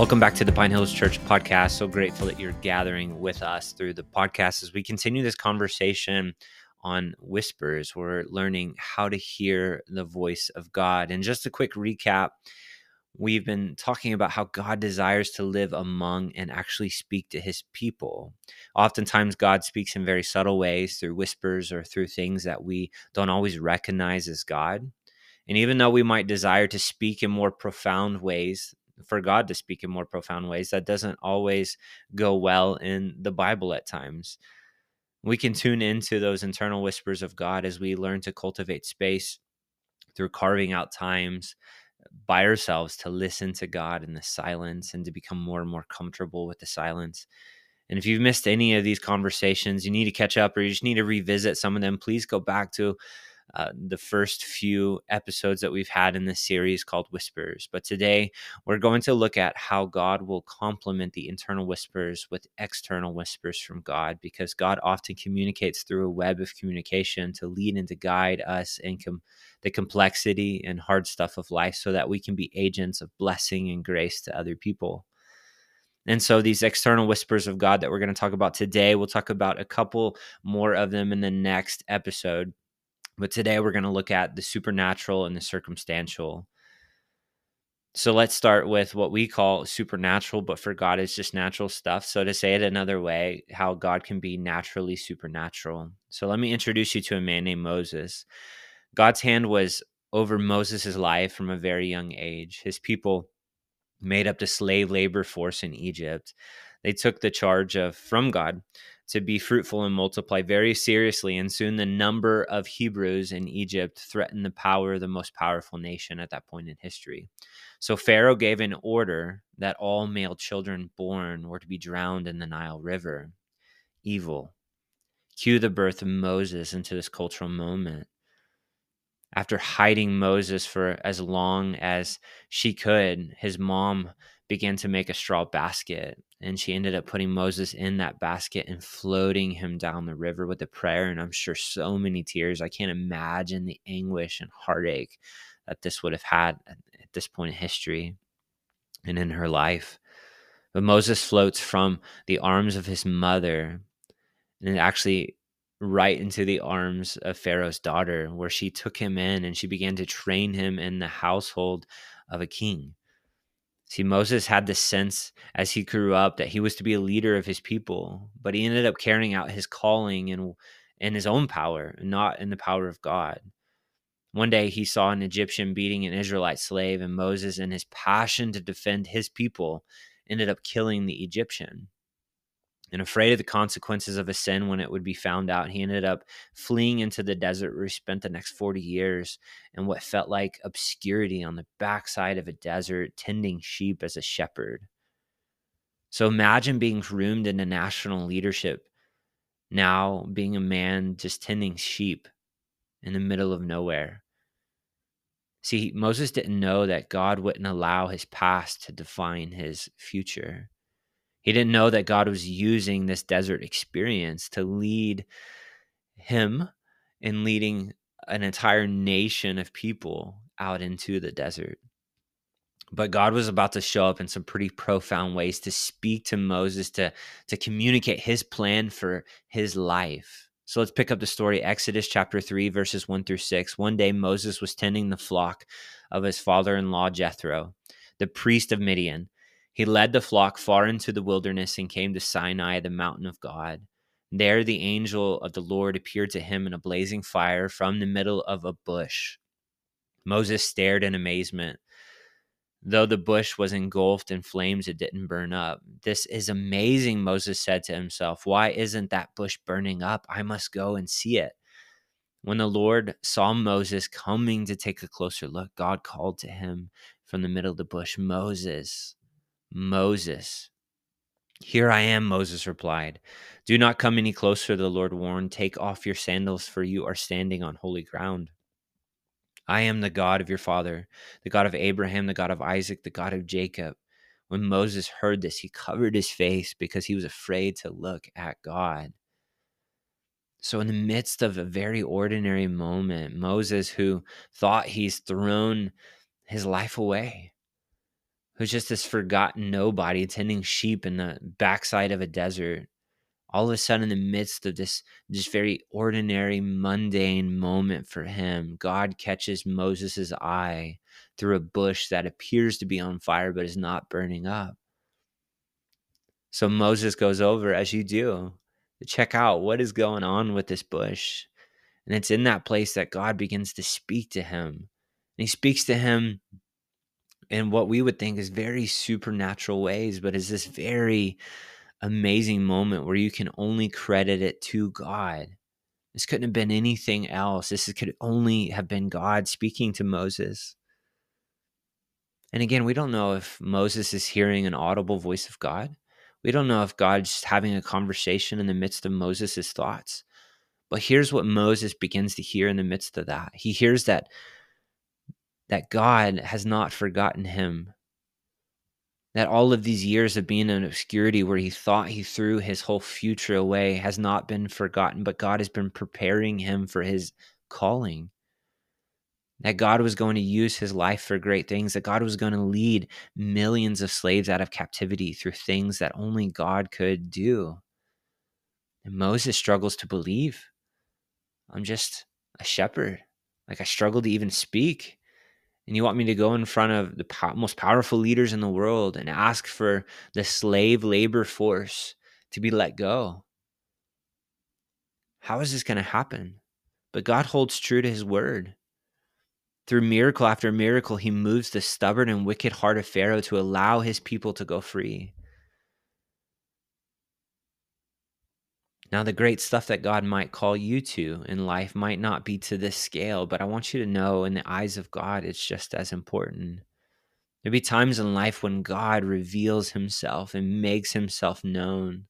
Welcome back to the Pine Hills Church podcast. So grateful that you're gathering with us through the podcast as we continue this conversation on whispers. We're learning how to hear the voice of God. And just a quick recap we've been talking about how God desires to live among and actually speak to his people. Oftentimes, God speaks in very subtle ways through whispers or through things that we don't always recognize as God. And even though we might desire to speak in more profound ways, for God to speak in more profound ways, that doesn't always go well in the Bible at times. We can tune into those internal whispers of God as we learn to cultivate space through carving out times by ourselves to listen to God in the silence and to become more and more comfortable with the silence. And if you've missed any of these conversations, you need to catch up or you just need to revisit some of them, please go back to uh, the first few episodes that we've had in this series called Whispers. But today we're going to look at how God will complement the internal whispers with external whispers from God, because God often communicates through a web of communication to lead and to guide us in com- the complexity and hard stuff of life so that we can be agents of blessing and grace to other people. And so, these external whispers of God that we're going to talk about today, we'll talk about a couple more of them in the next episode. But today we're going to look at the supernatural and the circumstantial. So let's start with what we call supernatural, but for God, it's just natural stuff. So, to say it another way, how God can be naturally supernatural. So, let me introduce you to a man named Moses. God's hand was over Moses' life from a very young age. His people made up the slave labor force in Egypt. They took the charge of from God to be fruitful and multiply very seriously, and soon the number of Hebrews in Egypt threatened the power of the most powerful nation at that point in history. So Pharaoh gave an order that all male children born were to be drowned in the Nile River. Evil. Cue the birth of Moses into this cultural moment. After hiding Moses for as long as she could, his mom began to make a straw basket and she ended up putting Moses in that basket and floating him down the river with a prayer and I'm sure so many tears. I can't imagine the anguish and heartache that this would have had at this point in history and in her life. But Moses floats from the arms of his mother and actually right into the arms of Pharaoh's daughter, where she took him in and she began to train him in the household of a king. See, Moses had the sense as he grew up that he was to be a leader of his people, but he ended up carrying out his calling in, in his own power, not in the power of God. One day he saw an Egyptian beating an Israelite slave, and Moses, in his passion to defend his people, ended up killing the Egyptian and afraid of the consequences of a sin when it would be found out, he ended up fleeing into the desert where he spent the next 40 years in what felt like obscurity on the backside of a desert, tending sheep as a shepherd. So imagine being groomed into national leadership, now being a man just tending sheep in the middle of nowhere. See, Moses didn't know that God wouldn't allow his past to define his future. He didn't know that God was using this desert experience to lead him in leading an entire nation of people out into the desert. But God was about to show up in some pretty profound ways to speak to Moses, to, to communicate his plan for his life. So let's pick up the story Exodus chapter 3, verses 1 through 6. One day Moses was tending the flock of his father in law Jethro, the priest of Midian he led the flock far into the wilderness and came to Sinai, the mountain of God. There the angel of the Lord appeared to him in a blazing fire from the middle of a bush. Moses stared in amazement. Though the bush was engulfed in flames, it didn't burn up. This is amazing, Moses said to himself. Why isn't that bush burning up? I must go and see it. When the Lord saw Moses coming to take a closer look, God called to him from the middle of the bush, Moses, Moses. Here I am, Moses replied. Do not come any closer, the Lord warned. Take off your sandals, for you are standing on holy ground. I am the God of your father, the God of Abraham, the God of Isaac, the God of Jacob. When Moses heard this, he covered his face because he was afraid to look at God. So, in the midst of a very ordinary moment, Moses, who thought he's thrown his life away, who's just this forgotten nobody tending sheep in the backside of a desert. All of a sudden, in the midst of this just very ordinary, mundane moment for him, God catches Moses' eye through a bush that appears to be on fire but is not burning up. So Moses goes over, as you do, to check out what is going on with this bush. And it's in that place that God begins to speak to him. And he speaks to him in what we would think is very supernatural ways, but is this very amazing moment where you can only credit it to God. This couldn't have been anything else. This could only have been God speaking to Moses. And again, we don't know if Moses is hearing an audible voice of God. We don't know if God's having a conversation in the midst of Moses' thoughts. But here's what Moses begins to hear in the midst of that. He hears that that God has not forgotten him. That all of these years of being in obscurity where he thought he threw his whole future away has not been forgotten, but God has been preparing him for his calling. That God was going to use his life for great things, that God was going to lead millions of slaves out of captivity through things that only God could do. And Moses struggles to believe. I'm just a shepherd. Like I struggle to even speak and you want me to go in front of the po- most powerful leaders in the world and ask for the slave labor force to be let go. How is this going to happen? But God holds true to his word. Through miracle after miracle, he moves the stubborn and wicked heart of Pharaoh to allow his people to go free. Now, the great stuff that God might call you to in life might not be to this scale, but I want you to know in the eyes of God, it's just as important. There'll be times in life when God reveals himself and makes himself known.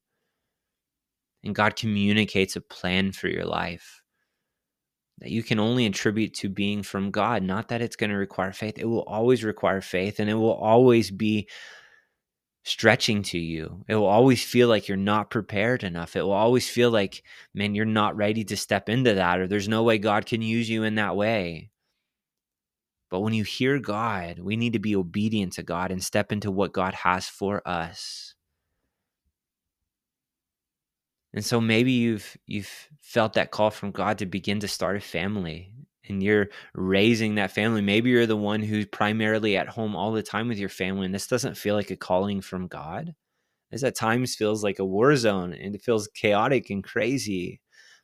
And God communicates a plan for your life that you can only attribute to being from God. Not that it's going to require faith, it will always require faith and it will always be stretching to you. It will always feel like you're not prepared enough. It will always feel like, man, you're not ready to step into that, or there's no way God can use you in that way. But when you hear God, we need to be obedient to God and step into what God has for us. And so maybe you've you've felt that call from God to begin to start a family and you're raising that family. Maybe you're the one who's primarily at home all the time with your family, and this doesn't feel like a calling from God. This at times feels like a war zone and it feels chaotic and crazy.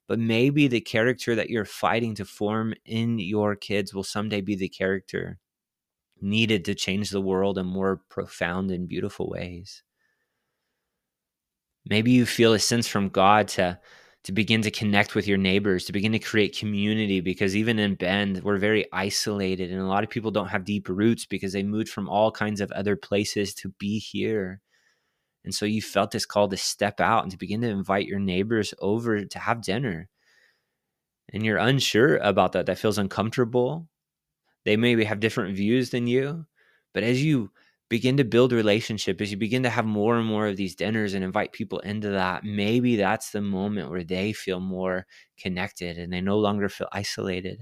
But maybe the character that you're fighting to form in your kids will someday be the character needed to change the world in more profound and beautiful ways. Maybe you feel a sense from God to to begin to connect with your neighbors, to begin to create community. Because even in Bend, we're very isolated, and a lot of people don't have deep roots because they moved from all kinds of other places to be here. And so you felt this call to step out and to begin to invite your neighbors over to have dinner. And you're unsure about that. That feels uncomfortable. They maybe have different views than you. But as you begin to build relationship as you begin to have more and more of these dinners and invite people into that maybe that's the moment where they feel more connected and they no longer feel isolated.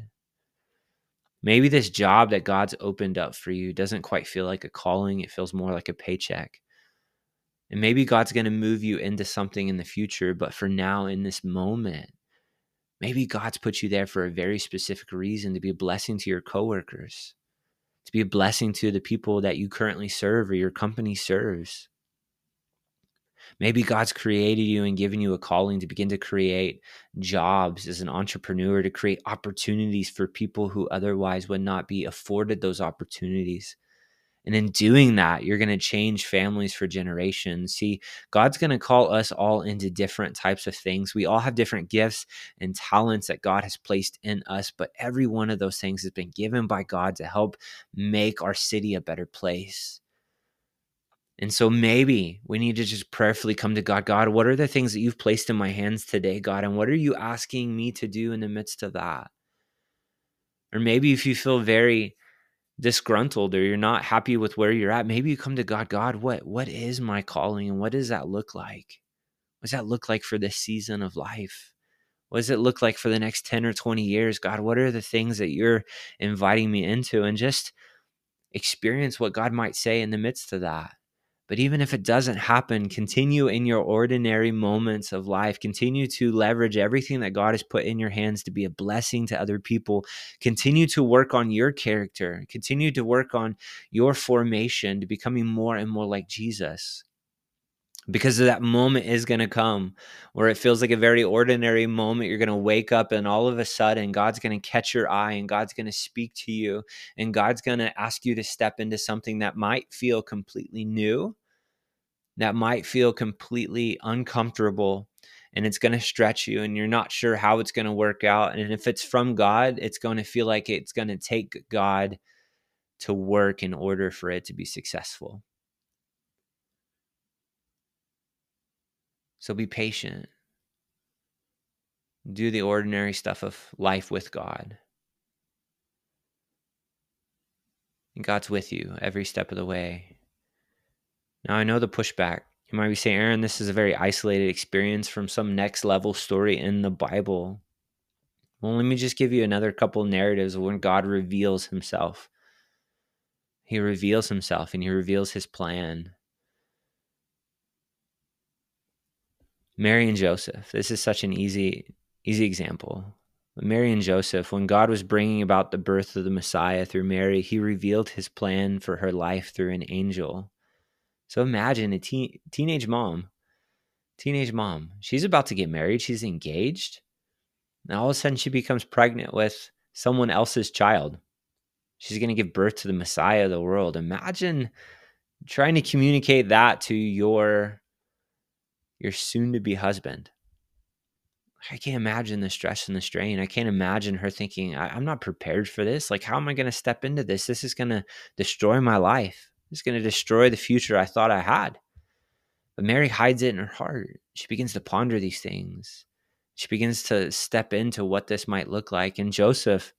Maybe this job that god's opened up for you doesn't quite feel like a calling it feels more like a paycheck. And maybe god's going to move you into something in the future but for now in this moment maybe god's put you there for a very specific reason to be a blessing to your coworkers to be a blessing to the people that you currently serve or your company serves. Maybe God's created you and given you a calling to begin to create jobs as an entrepreneur, to create opportunities for people who otherwise would not be afforded those opportunities. And in doing that, you're going to change families for generations. See, God's going to call us all into different types of things. We all have different gifts and talents that God has placed in us, but every one of those things has been given by God to help make our city a better place. And so maybe we need to just prayerfully come to God. God, what are the things that you've placed in my hands today, God? And what are you asking me to do in the midst of that? Or maybe if you feel very disgruntled or you're not happy with where you're at, maybe you come to God, God, what what is my calling and what does that look like? What does that look like for this season of life? What does it look like for the next 10 or 20 years? God, what are the things that you're inviting me into? And just experience what God might say in the midst of that. But even if it doesn't happen, continue in your ordinary moments of life. Continue to leverage everything that God has put in your hands to be a blessing to other people. Continue to work on your character. Continue to work on your formation to becoming more and more like Jesus because that moment is going to come where it feels like a very ordinary moment. You're going to wake up and all of a sudden God's going to catch your eye and God's going to speak to you and God's going to ask you to step into something that might feel completely new, that might feel completely uncomfortable. And it's going to stretch you, and you're not sure how it's going to work out. And if it's from God, it's going to feel like it's going to take God to work in order for it to be successful. So be patient. Do the ordinary stuff of life with God. And God's with you every step of the way. Now, I know the pushback. You might be saying, Aaron, this is a very isolated experience from some next level story in the Bible. Well, let me just give you another couple narratives when God reveals himself. He reveals himself and he reveals his plan. Mary and Joseph. This is such an easy easy example. Mary and Joseph, when God was bringing about the birth of the Messiah through Mary, he revealed his plan for her life through an angel. So imagine a teen, teenage mom, teenage mom. She's about to get married, she's engaged. And all of a sudden, she becomes pregnant with someone else's child. She's going to give birth to the Messiah of the world. Imagine trying to communicate that to your your soon to be husband. I can't imagine the stress and the strain. I can't imagine her thinking, I- am not prepared for this. Like, how am I going to step into this? This is going to destroy my life. It's going to destroy the future I thought I had. But Mary hides it in her heart. She begins to ponder these things. She begins to step into what this might look like. And Joseph,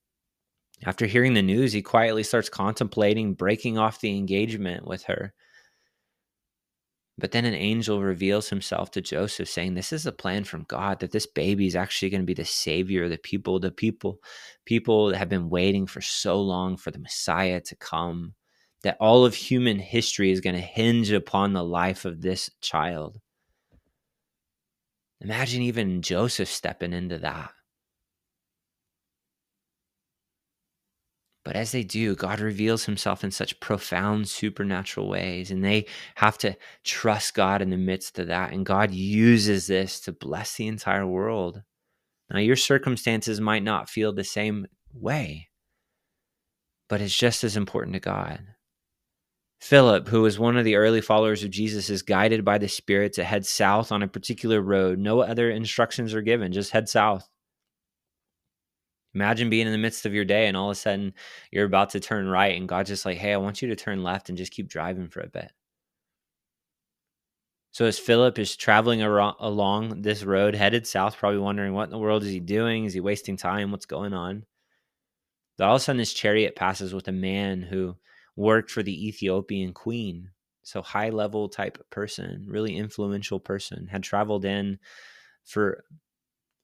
after hearing the news, he quietly starts contemplating breaking off the engagement with her. But then an angel reveals himself to Joseph saying, This is a plan from God that this baby is actually going to be the savior of the people, the people, people that have been waiting for so long for the Messiah to come, that all of human history is going to hinge upon the life of this child. Imagine even Joseph stepping into that. But as they do, God reveals himself in such profound supernatural ways, and they have to trust God in the midst of that. And God uses this to bless the entire world. Now, your circumstances might not feel the same way, but it's just as important to God. Philip, who was one of the early followers of Jesus, is guided by the Spirit to head south on a particular road. No other instructions are given, just head south. Imagine being in the midst of your day and all of a sudden you're about to turn right and God's just like, hey, I want you to turn left and just keep driving for a bit. So as Philip is traveling along this road headed south, probably wondering what in the world is he doing? Is he wasting time? What's going on? But all of a sudden, his chariot passes with a man who worked for the Ethiopian queen. So high level type person, really influential person, had traveled in for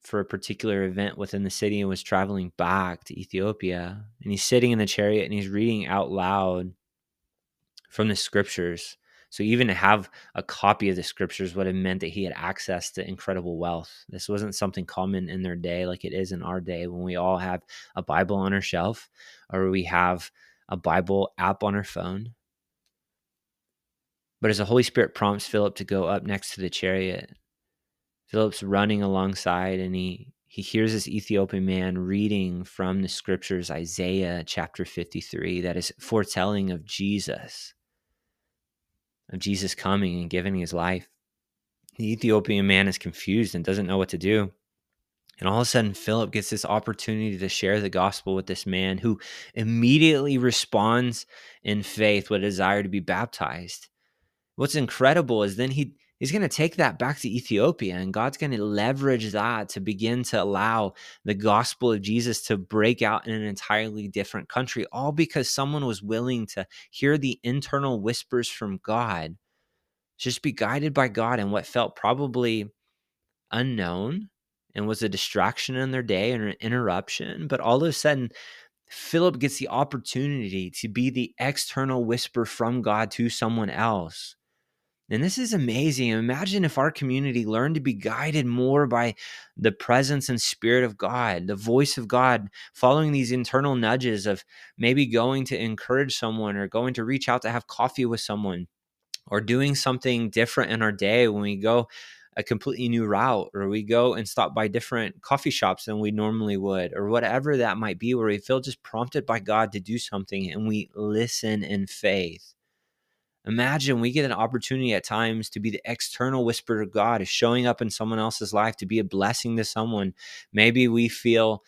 for a particular event within the city and was traveling back to Ethiopia. And he's sitting in the chariot and he's reading out loud from the scriptures. So even to have a copy of the scriptures would have meant that he had access to incredible wealth. This wasn't something common in their day like it is in our day when we all have a Bible on our shelf or we have a Bible app on our phone. But as the Holy Spirit prompts Philip to go up next to the chariot, Philip's running alongside and he he hears this Ethiopian man reading from the scriptures Isaiah chapter 53 that is foretelling of Jesus of Jesus coming and giving his life. The Ethiopian man is confused and doesn't know what to do. And all of a sudden, Philip gets this opportunity to share the gospel with this man who immediately responds in faith with a desire to be baptized. What's incredible is then he he's going to take that back to Ethiopia and God's going to leverage that to begin to allow the gospel of Jesus to break out in an entirely different country, all because someone was willing to hear the internal whispers from God, just be guided by God in what felt probably unknown and was a distraction in their day and an interruption. But all of a sudden, Philip gets the opportunity to be the external whisper from God to someone else. And this is amazing. Imagine if our community learned to be guided more by the presence and spirit of God, the voice of God, following these internal nudges of maybe going to encourage someone or going to reach out to have coffee with someone or doing something different in our day when we go a completely new route or we go and stop by different coffee shops than we normally would or whatever that might be where we feel just prompted by God to do something and we listen in faith. Imagine we get an opportunity at times to be the external whisper of God, is showing up in someone else's life to be a blessing to someone. Maybe we feel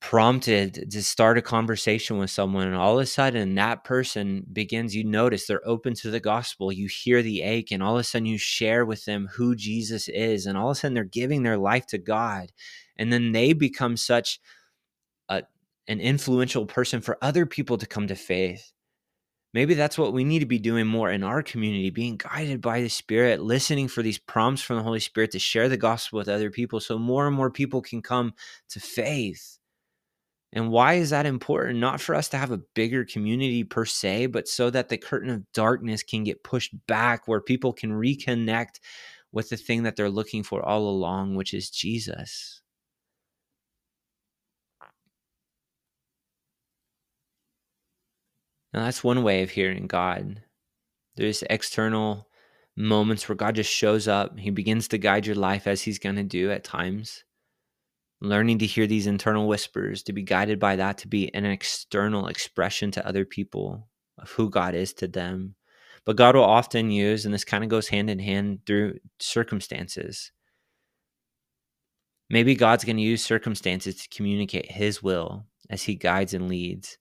prompted to start a conversation with someone and all of a sudden that person begins you notice they're open to the gospel you hear the ache and all of a sudden you share with them who jesus is and all of a sudden they're giving their life to god and then they become such a, an influential person for other people to come to faith maybe that's what we need to be doing more in our community being guided by the spirit listening for these prompts from the holy spirit to share the gospel with other people so more and more people can come to faith and why is that important? Not for us to have a bigger community per se, but so that the curtain of darkness can get pushed back where people can reconnect with the thing that they're looking for all along, which is Jesus. Now, that's one way of hearing God. There's external moments where God just shows up. He begins to guide your life as He's going to do at times learning to hear these internal whispers, to be guided by that, to be an external expression to other people of who God is to them. But God will often use, and this kind of goes hand in hand through circumstances. Maybe God's going to use circumstances to communicate his will as he guides and leads.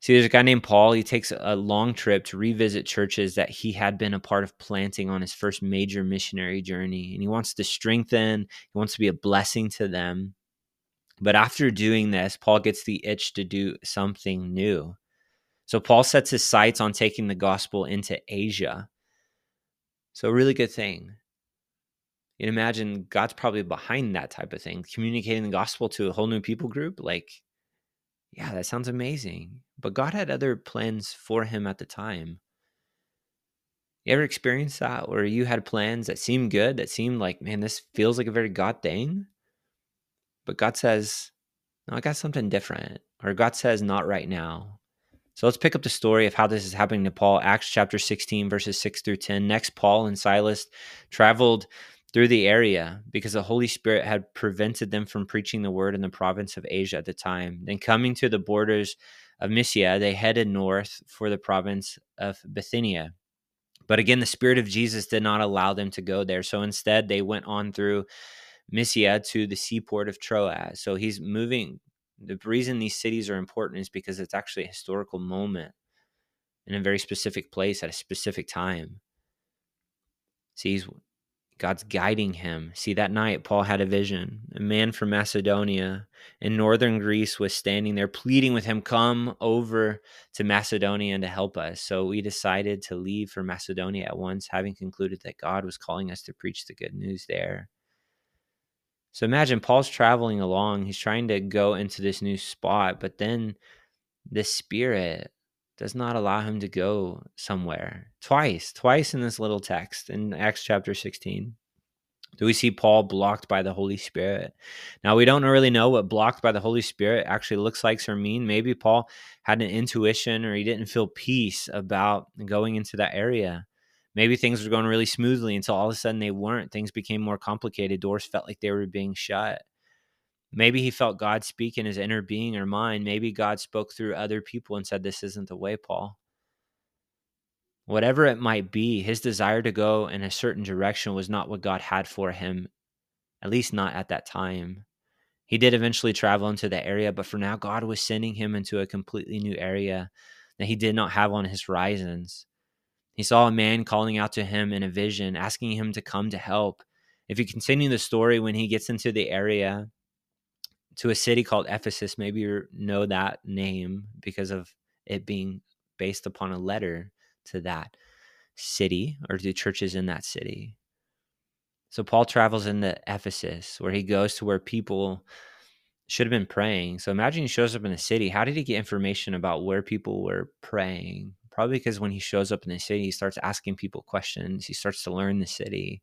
See, there's a guy named Paul. He takes a long trip to revisit churches that he had been a part of planting on his first major missionary journey. And he wants to strengthen, he wants to be a blessing to them. But after doing this, Paul gets the itch to do something new. So Paul sets his sights on taking the gospel into Asia. So, a really good thing. You'd imagine God's probably behind that type of thing, communicating the gospel to a whole new people group. Like, yeah, that sounds amazing. But God had other plans for him at the time. You ever experienced that where you had plans that seemed good, that seemed like, man, this feels like a very God thing? But God says, no, I got something different. Or God says, not right now. So let's pick up the story of how this is happening to Paul. Acts chapter 16, verses 6 through 10. Next, Paul and Silas traveled through the area because the Holy Spirit had prevented them from preaching the word in the province of Asia at the time. Then, coming to the borders of Mysia, they headed north for the province of Bithynia. But again, the Spirit of Jesus did not allow them to go there. So instead, they went on through Mysia to the seaport of Troas. So he's moving. The reason these cities are important is because it's actually a historical moment in a very specific place at a specific time. See, he's God's guiding him. See, that night, Paul had a vision. A man from Macedonia in northern Greece was standing there pleading with him, Come over to Macedonia and to help us. So we decided to leave for Macedonia at once, having concluded that God was calling us to preach the good news there. So imagine Paul's traveling along. He's trying to go into this new spot, but then the Spirit does not allow him to go somewhere. Twice, twice in this little text in Acts chapter 16. Do we see Paul blocked by the Holy Spirit? Now, we don't really know what blocked by the Holy Spirit actually looks like or mean. Maybe Paul had an intuition or he didn't feel peace about going into that area. Maybe things were going really smoothly until all of a sudden they weren't. Things became more complicated. Doors felt like they were being shut. Maybe he felt God speak in his inner being or mind. Maybe God spoke through other people and said, This isn't the way, Paul. Whatever it might be, his desire to go in a certain direction was not what God had for him, at least not at that time. He did eventually travel into the area, but for now, God was sending him into a completely new area that he did not have on his horizons. He saw a man calling out to him in a vision, asking him to come to help. If you continue the story, when he gets into the area, to a city called Ephesus. Maybe you know that name because of it being based upon a letter to that city or to churches in that city. So Paul travels into Ephesus, where he goes to where people should have been praying. So imagine he shows up in the city. How did he get information about where people were praying? Probably because when he shows up in the city, he starts asking people questions. He starts to learn the city.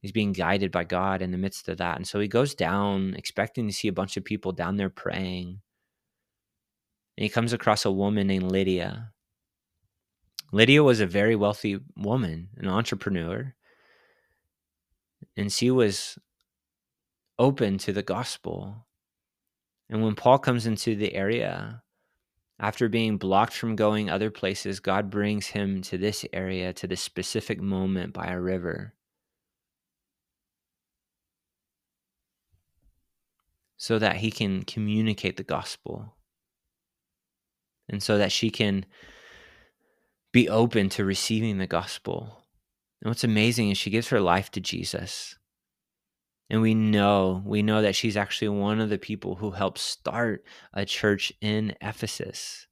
He's being guided by God in the midst of that. And so he goes down expecting to see a bunch of people down there praying. And he comes across a woman named Lydia. Lydia was a very wealthy woman, an entrepreneur. And she was open to the gospel. And when Paul comes into the area, after being blocked from going other places, God brings him to this area, to this specific moment by a river. So that he can communicate the gospel. And so that she can be open to receiving the gospel. And what's amazing is she gives her life to Jesus. And we know, we know that she's actually one of the people who helped start a church in Ephesus.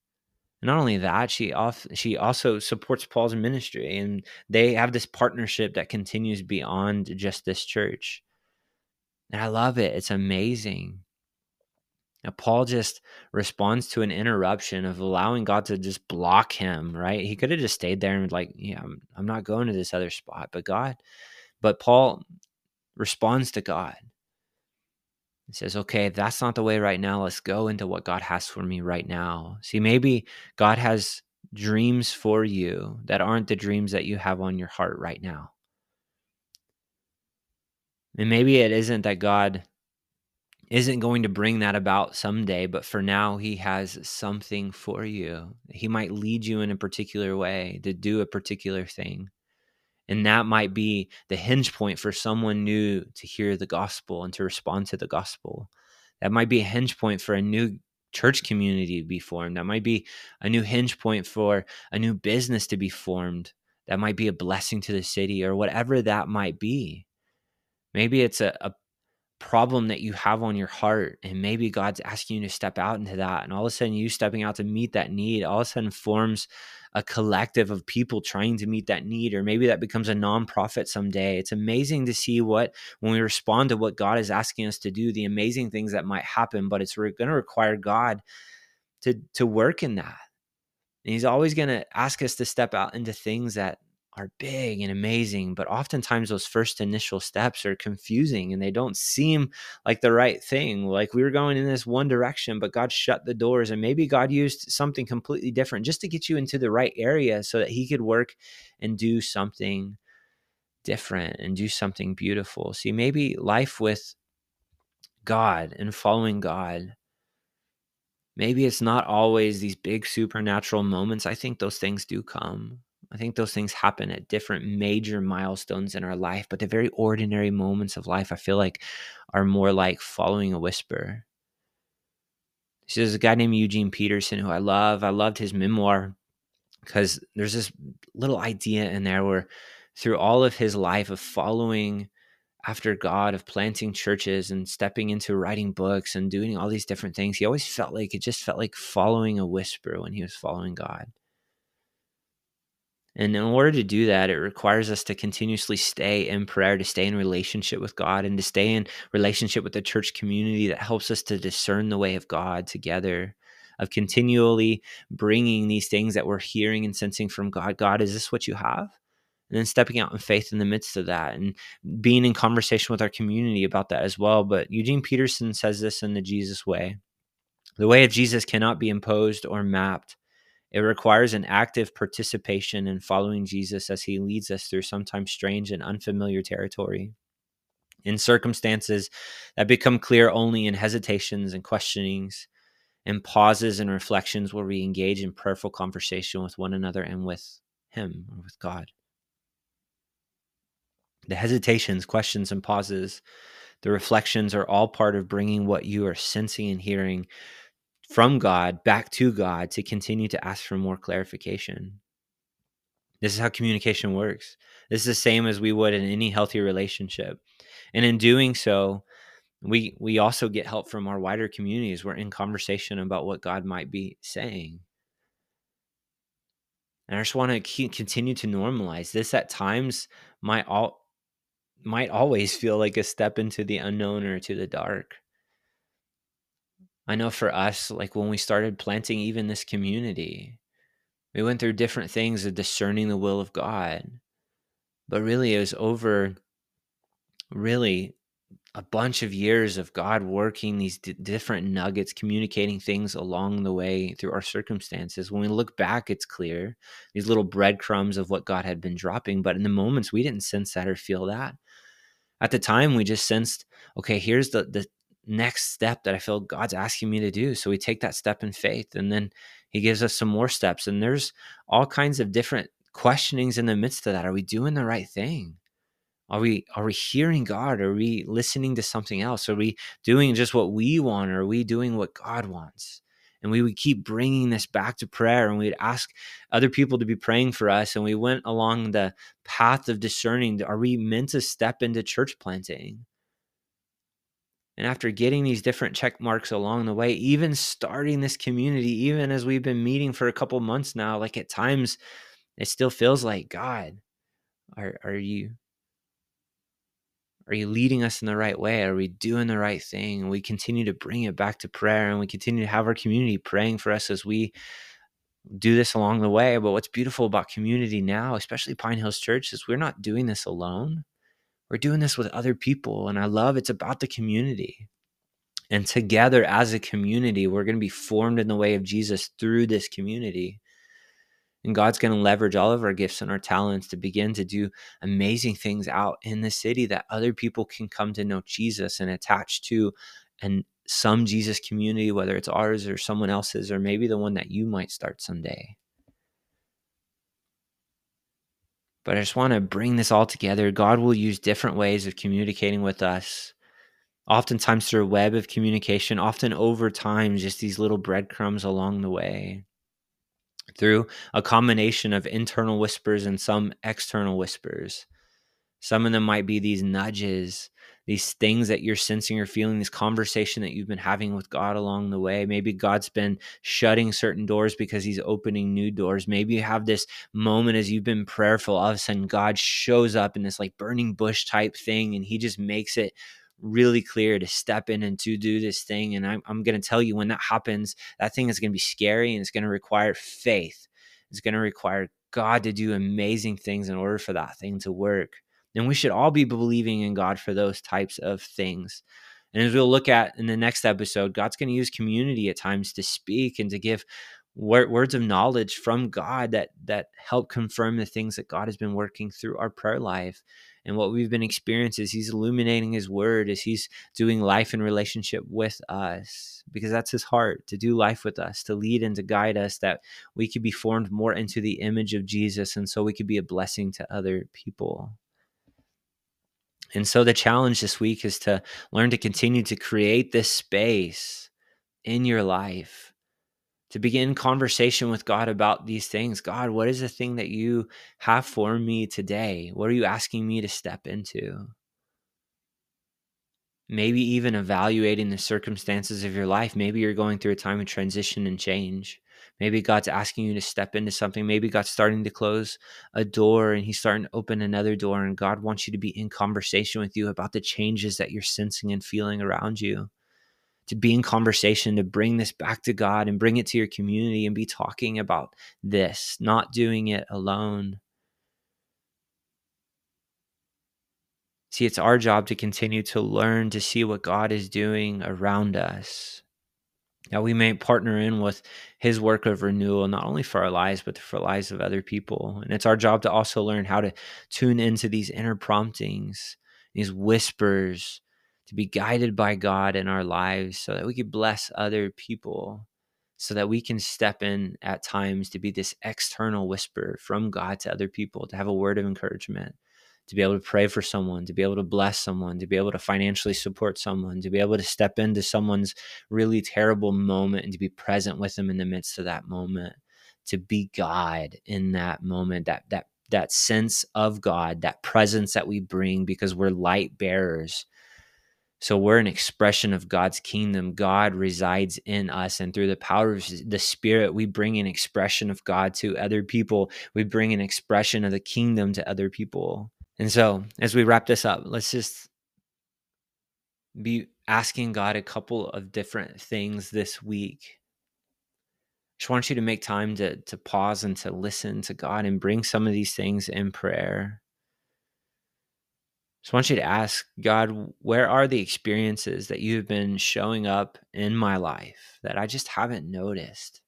not only that, she she also supports Paul's ministry, and they have this partnership that continues beyond just this church. And I love it. It's amazing. Now, Paul just responds to an interruption of allowing God to just block him, right? He could have just stayed there and like, yeah, I'm, I'm not going to this other spot, but God, but Paul responds to God. He says, okay, that's not the way right now. Let's go into what God has for me right now. See, maybe God has dreams for you that aren't the dreams that you have on your heart right now. And maybe it isn't that God isn't going to bring that about someday, but for now, He has something for you. He might lead you in a particular way to do a particular thing. And that might be the hinge point for someone new to hear the gospel and to respond to the gospel. That might be a hinge point for a new church community to be formed. That might be a new hinge point for a new business to be formed. That might be a blessing to the city or whatever that might be. Maybe it's a, a problem that you have on your heart and maybe god's asking you to step out into that and all of a sudden you stepping out to meet that need all of a sudden forms a collective of people trying to meet that need or maybe that becomes a nonprofit someday. It's amazing to see what when we respond to what god is asking us to do the amazing things that might happen but it's re- going to require god to to work in that. And he's always going to ask us to step out into things that are big and amazing, but oftentimes those first initial steps are confusing and they don't seem like the right thing. Like we were going in this one direction, but God shut the doors, and maybe God used something completely different just to get you into the right area so that He could work and do something different and do something beautiful. See, maybe life with God and following God. Maybe it's not always these big supernatural moments. I think those things do come I think those things happen at different major milestones in our life, but the very ordinary moments of life, I feel like, are more like following a whisper. So there's a guy named Eugene Peterson who I love. I loved his memoir because there's this little idea in there where through all of his life of following after God, of planting churches and stepping into writing books and doing all these different things, he always felt like it just felt like following a whisper when he was following God. And in order to do that, it requires us to continuously stay in prayer, to stay in relationship with God, and to stay in relationship with the church community that helps us to discern the way of God together, of continually bringing these things that we're hearing and sensing from God. God, is this what you have? And then stepping out in faith in the midst of that and being in conversation with our community about that as well. But Eugene Peterson says this in the Jesus way the way of Jesus cannot be imposed or mapped it requires an active participation in following Jesus as he leads us through sometimes strange and unfamiliar territory. In circumstances that become clear only in hesitations and questionings, and pauses and reflections where we engage in prayerful conversation with one another and with Him or with God. The hesitations, questions, and pauses, the reflections are all part of bringing what you are sensing and hearing from God back to God to continue to ask for more clarification. This is how communication works. This is the same as we would in any healthy relationship. And in doing so, we we also get help from our wider communities. We're in conversation about what God might be saying. And I just want to keep, continue to normalize this at times might all might always feel like a step into the unknown or to the dark. I know for us, like when we started planting even this community, we went through different things of discerning the will of God. But really, it was over really a bunch of years of God working these d- different nuggets, communicating things along the way through our circumstances. When we look back, it's clear these little breadcrumbs of what God had been dropping. But in the moments, we didn't sense that or feel that. At the time, we just sensed, okay, here's the the next step that I feel God's asking me to do. So we take that step in faith, and then He gives us some more steps. And there's all kinds of different questionings in the midst of that. Are we doing the right thing? Are we are we hearing God? Are we listening to something else? Are we doing just what we want? Or are we doing what God wants? And we would keep bringing this back to prayer and we'd ask other people to be praying for us. And we went along the path of discerning are we meant to step into church planting? And after getting these different check marks along the way, even starting this community, even as we've been meeting for a couple months now, like at times it still feels like God, are, are you are you leading us in the right way? Are we doing the right thing? And we continue to bring it back to prayer and we continue to have our community praying for us as we do this along the way. But what's beautiful about community now, especially Pine Hills Church, is we're not doing this alone. We're doing this with other people. And I love it's about the community. And together as a community, we're going to be formed in the way of Jesus through this community. And God's going to leverage all of our gifts and our talents to begin to do amazing things out in the city that other people can come to know Jesus and attach to and some Jesus community, whether it's ours or someone else's, or maybe the one that you might start someday. But I just want to bring this all together. God will use different ways of communicating with us, oftentimes through a web of communication, often over time, just these little breadcrumbs along the way through a combination of internal whispers and some external whispers. Some of them might be these nudges, these things that you're sensing or feeling, this conversation that you've been having with God along the way. Maybe God's been shutting certain doors because He's opening new doors. Maybe you have this moment as you've been prayerful, all of a sudden God shows up in this like burning bush type thing and He just makes it really clear to step in and to do this thing. And I'm, I'm going to tell you when that happens, that thing is going to be scary and it's going to require faith. It's going to require God to do amazing things in order for that thing to work. And we should all be believing in God for those types of things. And as we'll look at in the next episode, God's going to use community at times to speak and to give words of knowledge from God that that help confirm the things that God has been working through our prayer life and what we've been experiencing is he's illuminating his word as he's doing life in relationship with us because that's his heart to do life with us to lead and to guide us that we could be formed more into the image of jesus and so we could be a blessing to other people and so the challenge this week is to learn to continue to create this space in your life to begin conversation with God about these things. God, what is the thing that you have for me today? What are you asking me to step into? Maybe even evaluating the circumstances of your life. Maybe you're going through a time of transition and change. Maybe God's asking you to step into something. Maybe God's starting to close a door and He's starting to open another door. And God wants you to be in conversation with you about the changes that you're sensing and feeling around you to be in conversation, to bring this back to God and bring it to your community and be talking about this, not doing it alone. See, it's our job to continue to learn to see what God is doing around us. That we may partner in with his work of renewal, not only for our lives, but for the lives of other people. And it's our job to also learn how to tune into these inner promptings, these whispers, to be guided by God in our lives so that we could bless other people, so that we can step in at times to be this external whisper from God to other people, to have a word of encouragement, to be able to pray for someone, to be able to bless someone, to be able to financially support someone, to be able to step into someone's really terrible moment and to be present with them in the midst of that moment, to be God in that moment, that that that sense of God, that presence that we bring because we're light bearers so we're an expression of God's kingdom. God resides in us. And through the power of the Spirit, we bring an expression of God to other people. We bring an expression of the kingdom to other people. And so as we wrap this up, let's just be asking God a couple of different things this week. I just want you to make time to, to pause and to listen to God and bring some of these things in prayer. Just want you to ask God, where are the experiences that you've been showing up in my life that I just haven't noticed?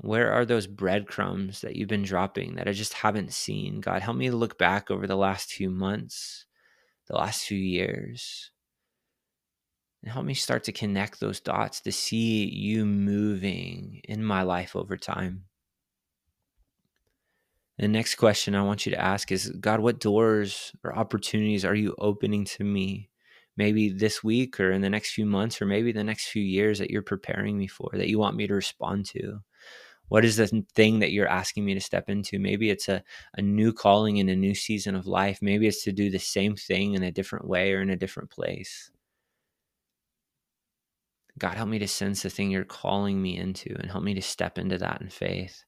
Where are those breadcrumbs that you've been dropping that I just haven't seen? God, help me look back over the last few months, the last few years, and help me start to connect those dots to see you moving in my life over time. The next question I want you to ask is God, what doors or opportunities are you opening to me? Maybe this week or in the next few months, or maybe the next few years that you're preparing me for, that you want me to respond to? What is the thing that you're asking me to step into? Maybe it's a, a new calling in a new season of life. Maybe it's to do the same thing in a different way or in a different place. God, help me to sense the thing you're calling me into and help me to step into that in faith.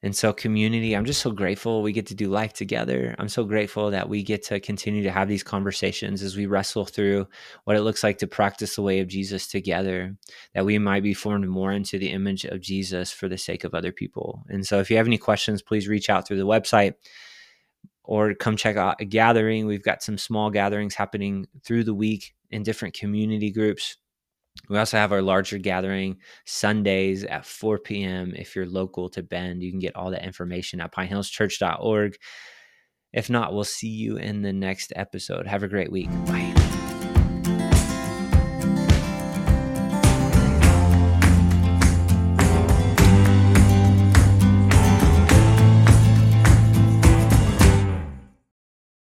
And so, community, I'm just so grateful we get to do life together. I'm so grateful that we get to continue to have these conversations as we wrestle through what it looks like to practice the way of Jesus together, that we might be formed more into the image of Jesus for the sake of other people. And so, if you have any questions, please reach out through the website or come check out a gathering. We've got some small gatherings happening through the week in different community groups. We also have our larger gathering Sundays at 4 p.m. If you're local to Bend, you can get all that information at pinehillschurch.org. If not, we'll see you in the next episode. Have a great week. Bye.